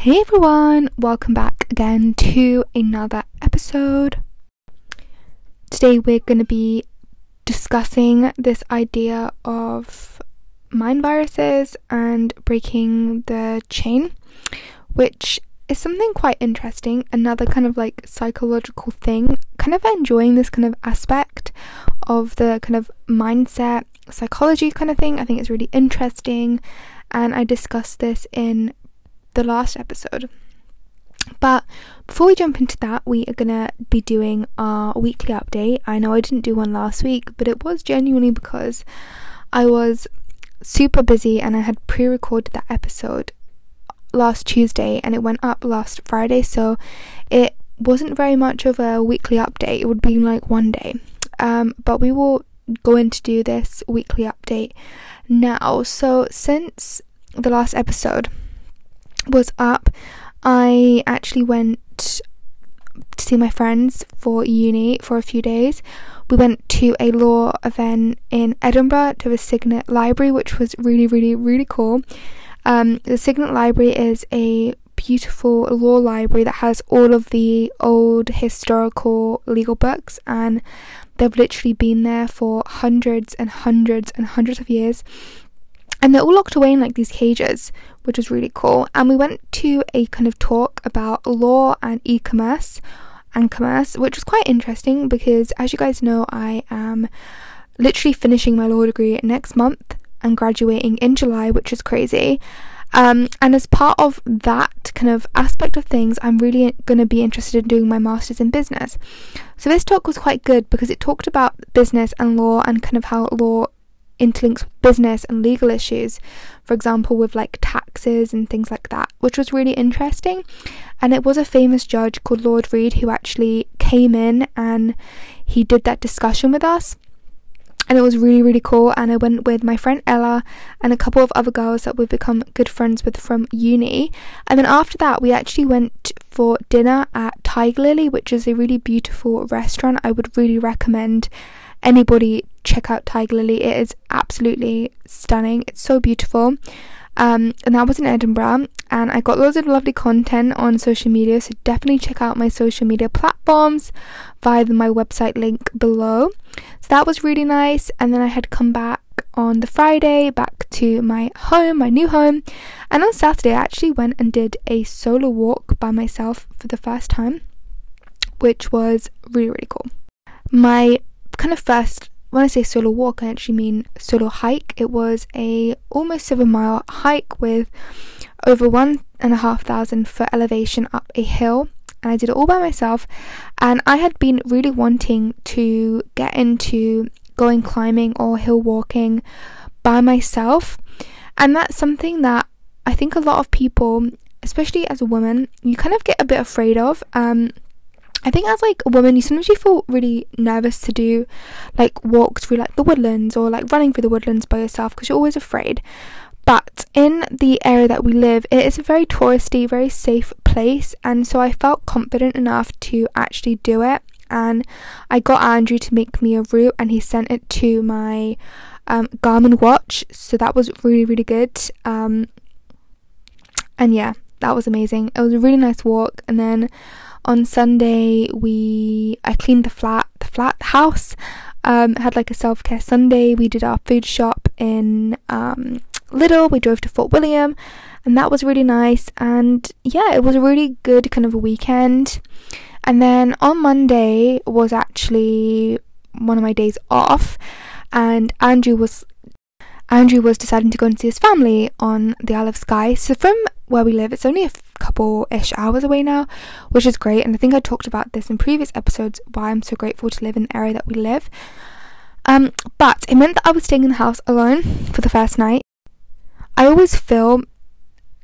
Hey everyone, welcome back again to another episode. Today we're going to be discussing this idea of mind viruses and breaking the chain, which is something quite interesting. Another kind of like psychological thing, kind of enjoying this kind of aspect of the kind of mindset, psychology kind of thing. I think it's really interesting, and I discussed this in the last episode. But before we jump into that, we are gonna be doing our weekly update. I know I didn't do one last week, but it was genuinely because I was super busy and I had pre recorded that episode last Tuesday and it went up last Friday, so it wasn't very much of a weekly update. It would be like one day. Um, but we will go in to do this weekly update now. So, since the last episode, was up, I actually went to see my friends for uni for a few days. We went to a law event in Edinburgh to the Signet Library, which was really, really, really cool. Um, the Signet Library is a beautiful law library that has all of the old historical legal books, and they've literally been there for hundreds and hundreds and hundreds of years and they're all locked away in like these cages, which was really cool. And we went to a kind of talk about law and e commerce and commerce, which was quite interesting because, as you guys know, I am literally finishing my law degree next month and graduating in July, which is crazy. Um, and as part of that kind of aspect of things, I'm really going to be interested in doing my master's in business. So, this talk was quite good because it talked about business and law and kind of how law interlinks with business and legal issues, for example, with like taxes and things like that, which was really interesting. And it was a famous judge called Lord Reed who actually came in and he did that discussion with us. And it was really, really cool. And I went with my friend Ella and a couple of other girls that we've become good friends with from uni. And then after that, we actually went for dinner at Tiger Lily, which is a really beautiful restaurant. I would really recommend anybody check out Tiger Lily. It is absolutely stunning. It's so beautiful. Um, and that was in Edinburgh, and I got loads of lovely content on social media. So definitely check out my social media platforms via my website link below. So that was really nice. And then I had come back on the Friday back to my home, my new home. And on Saturday, I actually went and did a solo walk by myself for the first time, which was really, really cool. My kind of first when I say solo walk, I actually mean solo hike. It was a almost seven mile hike with over one and a half thousand foot elevation up a hill, and I did it all by myself. And I had been really wanting to get into going climbing or hill walking by myself, and that's something that I think a lot of people, especially as a woman, you kind of get a bit afraid of. Um, I think as like a woman, you sometimes you feel really nervous to do like walks through like the woodlands or like running through the woodlands by yourself because you're always afraid. But in the area that we live, it is a very touristy, very safe place, and so I felt confident enough to actually do it. And I got Andrew to make me a route, and he sent it to my um, Garmin watch, so that was really, really good. Um, and yeah, that was amazing. It was a really nice walk, and then on Sunday we I cleaned the flat the flat house um, had like a self care Sunday. We did our food shop in um, Lidl. We drove to Fort William, and that was really nice. And yeah, it was a really good kind of a weekend. And then on Monday was actually one of my days off, and Andrew was Andrew was deciding to go and see his family on the Isle of Skye. So from where we live, it's only a couple ish hours away now, which is great. And I think I talked about this in previous episodes why I'm so grateful to live in the area that we live. Um, but it meant that I was staying in the house alone for the first night. I always feel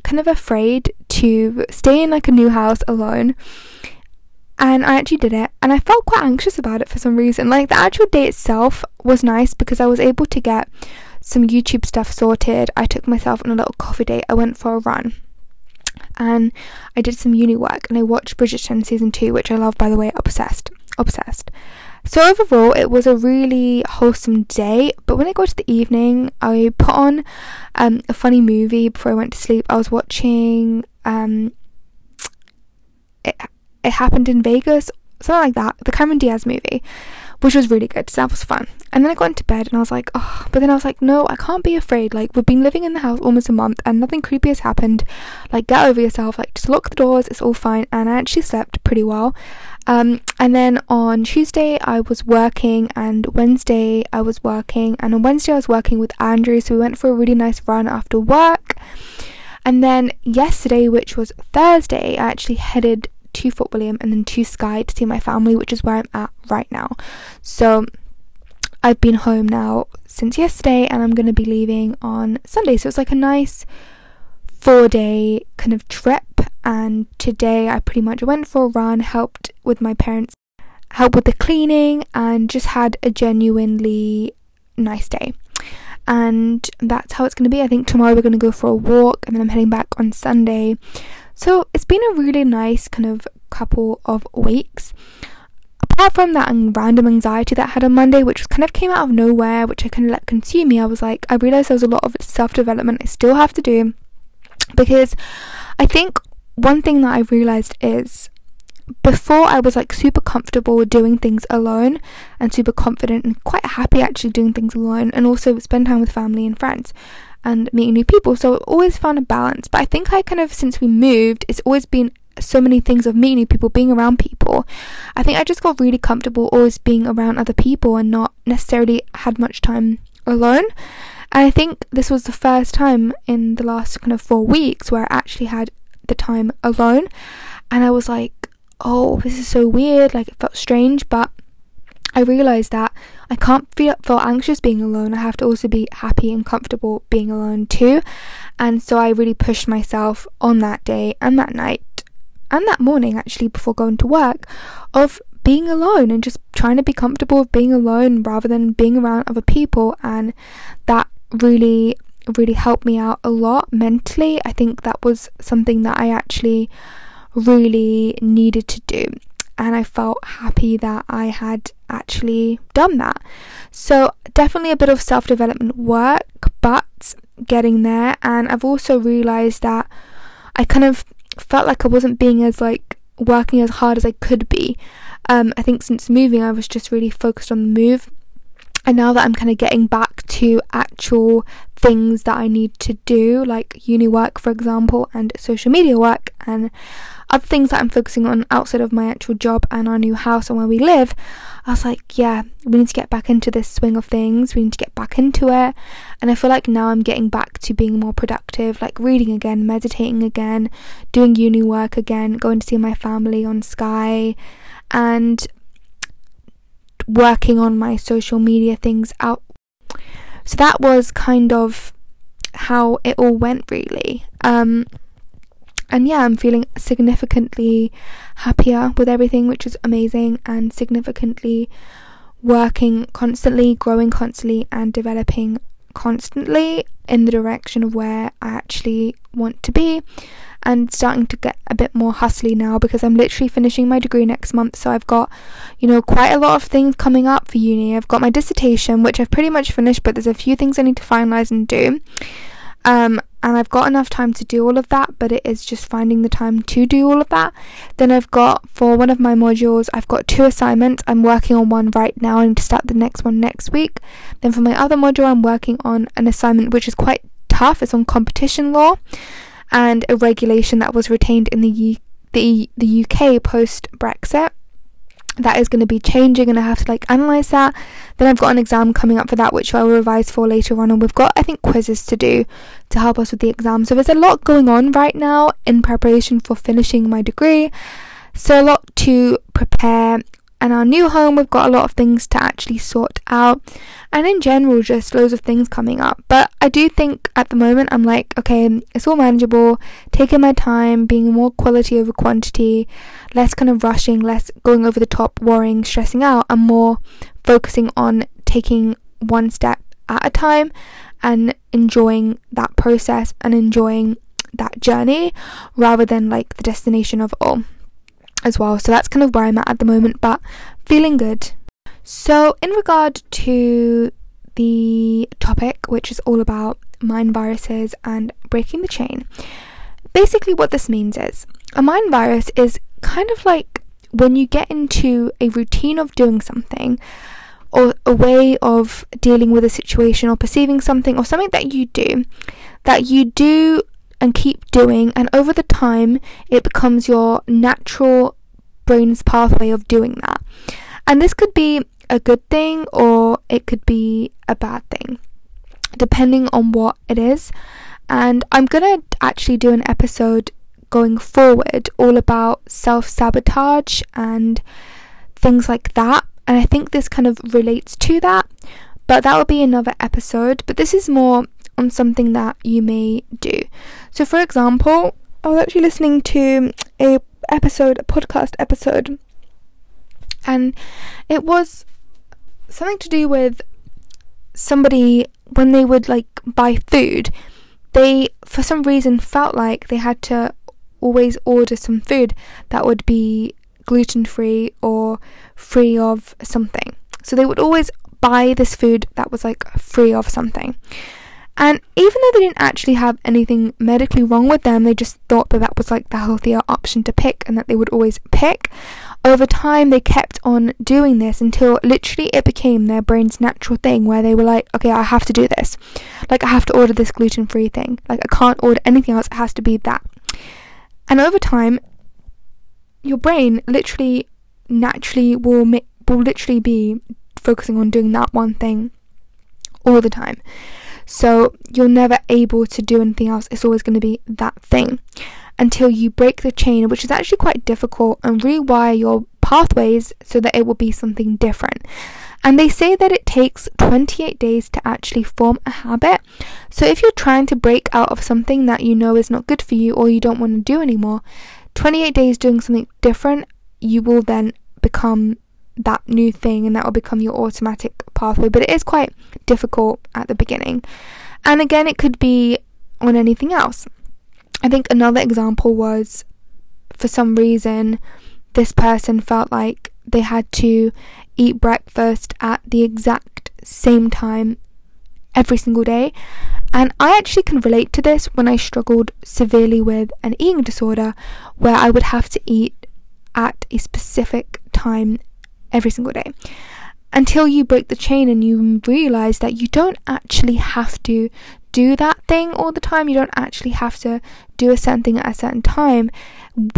kind of afraid to stay in like a new house alone. And I actually did it, and I felt quite anxious about it for some reason. Like the actual day itself was nice because I was able to get some YouTube stuff sorted. I took myself on a little coffee date. I went for a run and I did some uni work and I watched Bridgerton season 2 which I love by the way obsessed obsessed so overall it was a really wholesome day but when I got to the evening I put on um, a funny movie before I went to sleep I was watching um, it happened in Vegas, something like that. The Cameron Diaz movie, which was really good. So that was fun. And then I got into bed and I was like, oh, but then I was like, no, I can't be afraid. Like, we've been living in the house almost a month and nothing creepy has happened. Like, get over yourself. Like, just lock the doors. It's all fine. And I actually slept pretty well. Um, and then on Tuesday I was working, and Wednesday I was working, and on Wednesday I was working with Andrew. So we went for a really nice run after work. And then yesterday, which was Thursday, I actually headed to Fort William and then to Skye to see my family, which is where I'm at right now. So I've been home now since yesterday and I'm going to be leaving on Sunday. So it's like a nice four day kind of trip. And today I pretty much went for a run, helped with my parents, helped with the cleaning, and just had a genuinely nice day. And that's how it's going to be. I think tomorrow we're going to go for a walk and then I'm heading back on Sunday. So it's been a really nice kind of couple of weeks. Apart from that random anxiety that I had on Monday, which kind of came out of nowhere, which I kind of let consume me, I was like, I realized there was a lot of self development I still have to do because I think one thing that I realized is before I was like super comfortable doing things alone and super confident and quite happy actually doing things alone and also spend time with family and friends and meeting new people. So I always found a balance. But I think I kind of, since we moved, it's always been so many things of meeting new people, being around people. I think I just got really comfortable always being around other people and not necessarily had much time alone. And I think this was the first time in the last kind of four weeks where I actually had the time alone. And I was like, oh, this is so weird. Like, it felt strange, but I realised that I can't feel, feel anxious being alone. I have to also be happy and comfortable being alone too. And so I really pushed myself on that day and that night and that morning actually before going to work of being alone and just trying to be comfortable with being alone rather than being around other people and that really really helped me out a lot mentally. I think that was something that I actually really needed to do and I felt happy that I had actually done that. So, definitely a bit of self development work, but getting there. And I've also realized that I kind of felt like I wasn't being as like working as hard as I could be. Um, I think since moving, I was just really focused on the move. And now that I'm kind of getting back to actual things that I need to do, like uni work, for example, and social media work, and other things that I'm focusing on outside of my actual job and our new house and where we live, I was like, yeah, we need to get back into this swing of things. We need to get back into it. And I feel like now I'm getting back to being more productive, like reading again, meditating again, doing uni work again, going to see my family on Skye, and working on my social media things out. So that was kind of how it all went, really. Um, and yeah, I'm feeling significantly happier with everything, which is amazing, and significantly working constantly, growing constantly, and developing constantly in the direction of where I actually want to be. And starting to get a bit more hustly now because I'm literally finishing my degree next month. So I've got, you know, quite a lot of things coming up for uni. I've got my dissertation, which I've pretty much finished, but there's a few things I need to finalize and do. Um, and I've got enough time to do all of that, but it is just finding the time to do all of that. Then I've got for one of my modules, I've got two assignments. I'm working on one right now. I need to start the next one next week. Then for my other module, I'm working on an assignment which is quite tough. It's on competition law and a regulation that was retained in the U- the the UK post Brexit that is going to be changing and I have to like analyze that. Then I've got an exam coming up for that which I will revise for later on and we've got I think quizzes to do to help us with the exam. So there's a lot going on right now in preparation for finishing my degree. So a lot to prepare and our new home we've got a lot of things to actually sort out. And in general just loads of things coming up. But i do think at the moment i'm like okay it's all manageable taking my time being more quality over quantity less kind of rushing less going over the top worrying stressing out and more focusing on taking one step at a time and enjoying that process and enjoying that journey rather than like the destination of all as well. So that's kind of where I'm at at the moment, but feeling good. So, in regard to the topic, which is all about mind viruses and breaking the chain, basically what this means is a mind virus is kind of like when you get into a routine of doing something, or a way of dealing with a situation or perceiving something or something that you do that you do and keep doing and over the time it becomes your natural brain's pathway of doing that and this could be a good thing or it could be a bad thing depending on what it is and i'm going to actually do an episode going forward all about self-sabotage and things like that and I think this kind of relates to that, but that will be another episode. But this is more on something that you may do. So, for example, I was actually listening to a episode, a podcast episode, and it was something to do with somebody when they would like buy food, they for some reason felt like they had to always order some food that would be gluten free or free of something. So they would always buy this food that was like free of something. And even though they didn't actually have anything medically wrong with them, they just thought that that was like the healthier option to pick and that they would always pick. Over time, they kept on doing this until literally it became their brain's natural thing where they were like, okay, I have to do this. Like, I have to order this gluten free thing. Like, I can't order anything else, it has to be that. And over time, your brain literally naturally will will literally be focusing on doing that one thing all the time. So you're never able to do anything else. It's always going to be that thing until you break the chain, which is actually quite difficult, and rewire your pathways so that it will be something different. And they say that it takes 28 days to actually form a habit. So if you're trying to break out of something that you know is not good for you or you don't want to do anymore, 28 days doing something different, you will then become that new thing and that will become your automatic pathway. But it is quite difficult at the beginning. And again, it could be on anything else. I think another example was for some reason this person felt like they had to eat breakfast at the exact same time every single day. And I actually can relate to this when I struggled severely with an eating disorder where I would have to eat at a specific time every single day. Until you break the chain and you realize that you don't actually have to do that thing all the time, you don't actually have to do a certain thing at a certain time,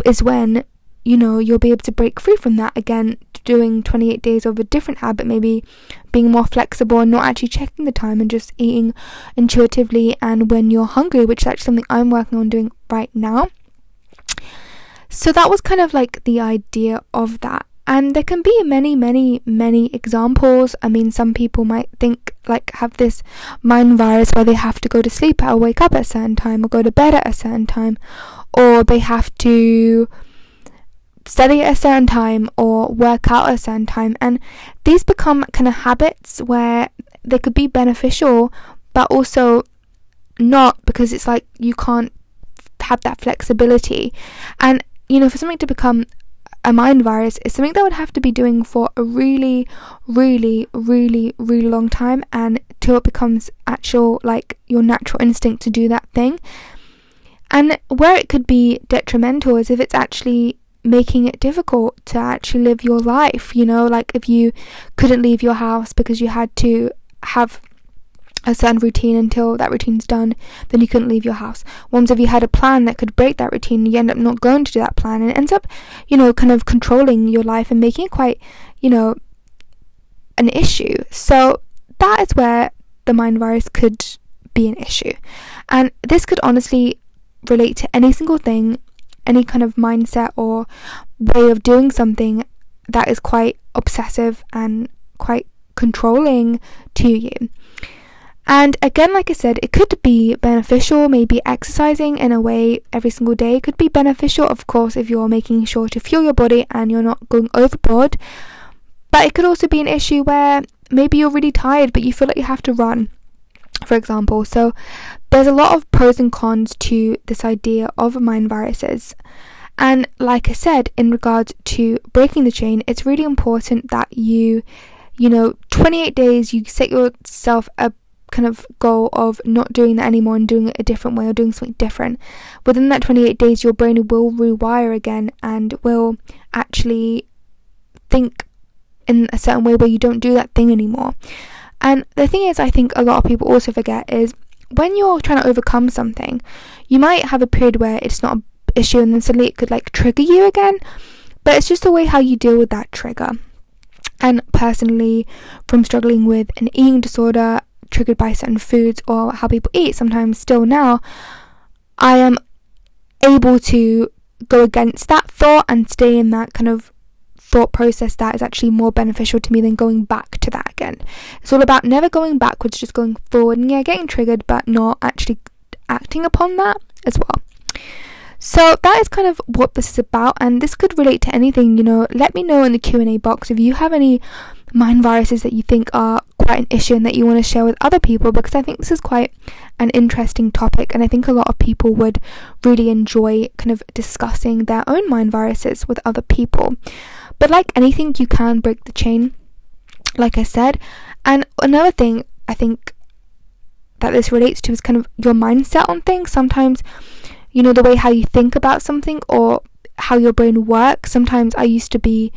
is when you know you'll be able to break free from that again doing 28 days of a different habit, maybe being more flexible and not actually checking the time and just eating intuitively and when you're hungry, which is actually something I'm working on doing right now. So that was kind of like the idea of that. And there can be many, many, many examples. I mean, some people might think, like, have this mind virus where they have to go to sleep or wake up at a certain time or go to bed at a certain time, or they have to study at a certain time or work out at a certain time. And these become kind of habits where they could be beneficial, but also not because it's like you can't have that flexibility. And, you know, for something to become a mind virus is something that would have to be doing for a really, really, really, really long time and till it becomes actual, like your natural instinct to do that thing. And where it could be detrimental is if it's actually making it difficult to actually live your life. You know, like if you couldn't leave your house because you had to have a certain routine until that routine's done, then you couldn't leave your house. Once if you had a plan that could break that routine, you end up not going to do that plan and it ends up, you know, kind of controlling your life and making it quite, you know, an issue. So that is where the mind virus could be an issue. And this could honestly relate to any single thing any kind of mindset or way of doing something that is quite obsessive and quite controlling to you. And again, like I said, it could be beneficial. Maybe exercising in a way every single day could be beneficial, of course, if you're making sure to fuel your body and you're not going overboard. But it could also be an issue where maybe you're really tired, but you feel like you have to run for example. So there's a lot of pros and cons to this idea of mind viruses. And like I said, in regards to breaking the chain, it's really important that you, you know, 28 days, you set yourself a kind of goal of not doing that anymore and doing it a different way or doing something different, within that 28 days, your brain will rewire again and will actually think in a certain way where you don't do that thing anymore. And the thing is, I think a lot of people also forget is when you're trying to overcome something, you might have a period where it's not an issue and then suddenly it could like trigger you again. But it's just the way how you deal with that trigger. And personally, from struggling with an eating disorder triggered by certain foods or how people eat, sometimes still now, I am able to go against that thought and stay in that kind of thought process that is actually more beneficial to me than going back to that again. It's all about never going backwards, just going forward and yeah, getting triggered, but not actually acting upon that as well. So that is kind of what this is about, and this could relate to anything. You know, let me know in the Q and A box if you have any mind viruses that you think are quite an issue and that you want to share with other people, because I think this is quite an interesting topic, and I think a lot of people would really enjoy kind of discussing their own mind viruses with other people. But like anything, you can break the chain, like I said. And another thing I think that this relates to is kind of your mindset on things. Sometimes you know, the way how you think about something or how your brain works. Sometimes I used to be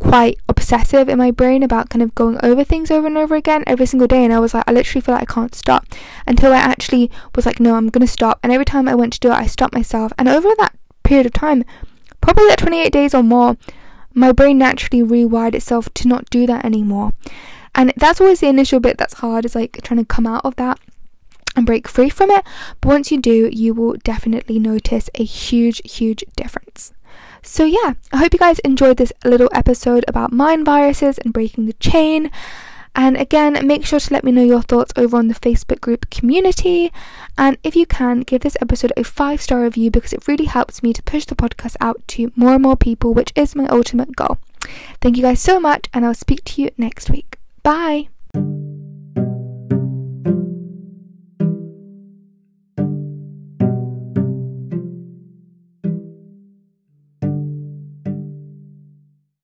quite obsessive in my brain about kind of going over things over and over again every single day and I was like I literally feel like I can't stop until I actually was like no I'm going to stop. And every time I went to do it I stopped myself. And over that period of time probably that 28 days or more my brain naturally rewired itself to not do that anymore. And that's always the initial bit that's hard is like trying to come out of that and break free from it. But once you do, you will definitely notice a huge, huge difference. So, yeah, I hope you guys enjoyed this little episode about mind viruses and breaking the chain. And again, make sure to let me know your thoughts over on the Facebook group community. And if you can, give this episode a five star review because it really helps me to push the podcast out to more and more people, which is my ultimate goal. Thank you guys so much, and I'll speak to you next week. Bye.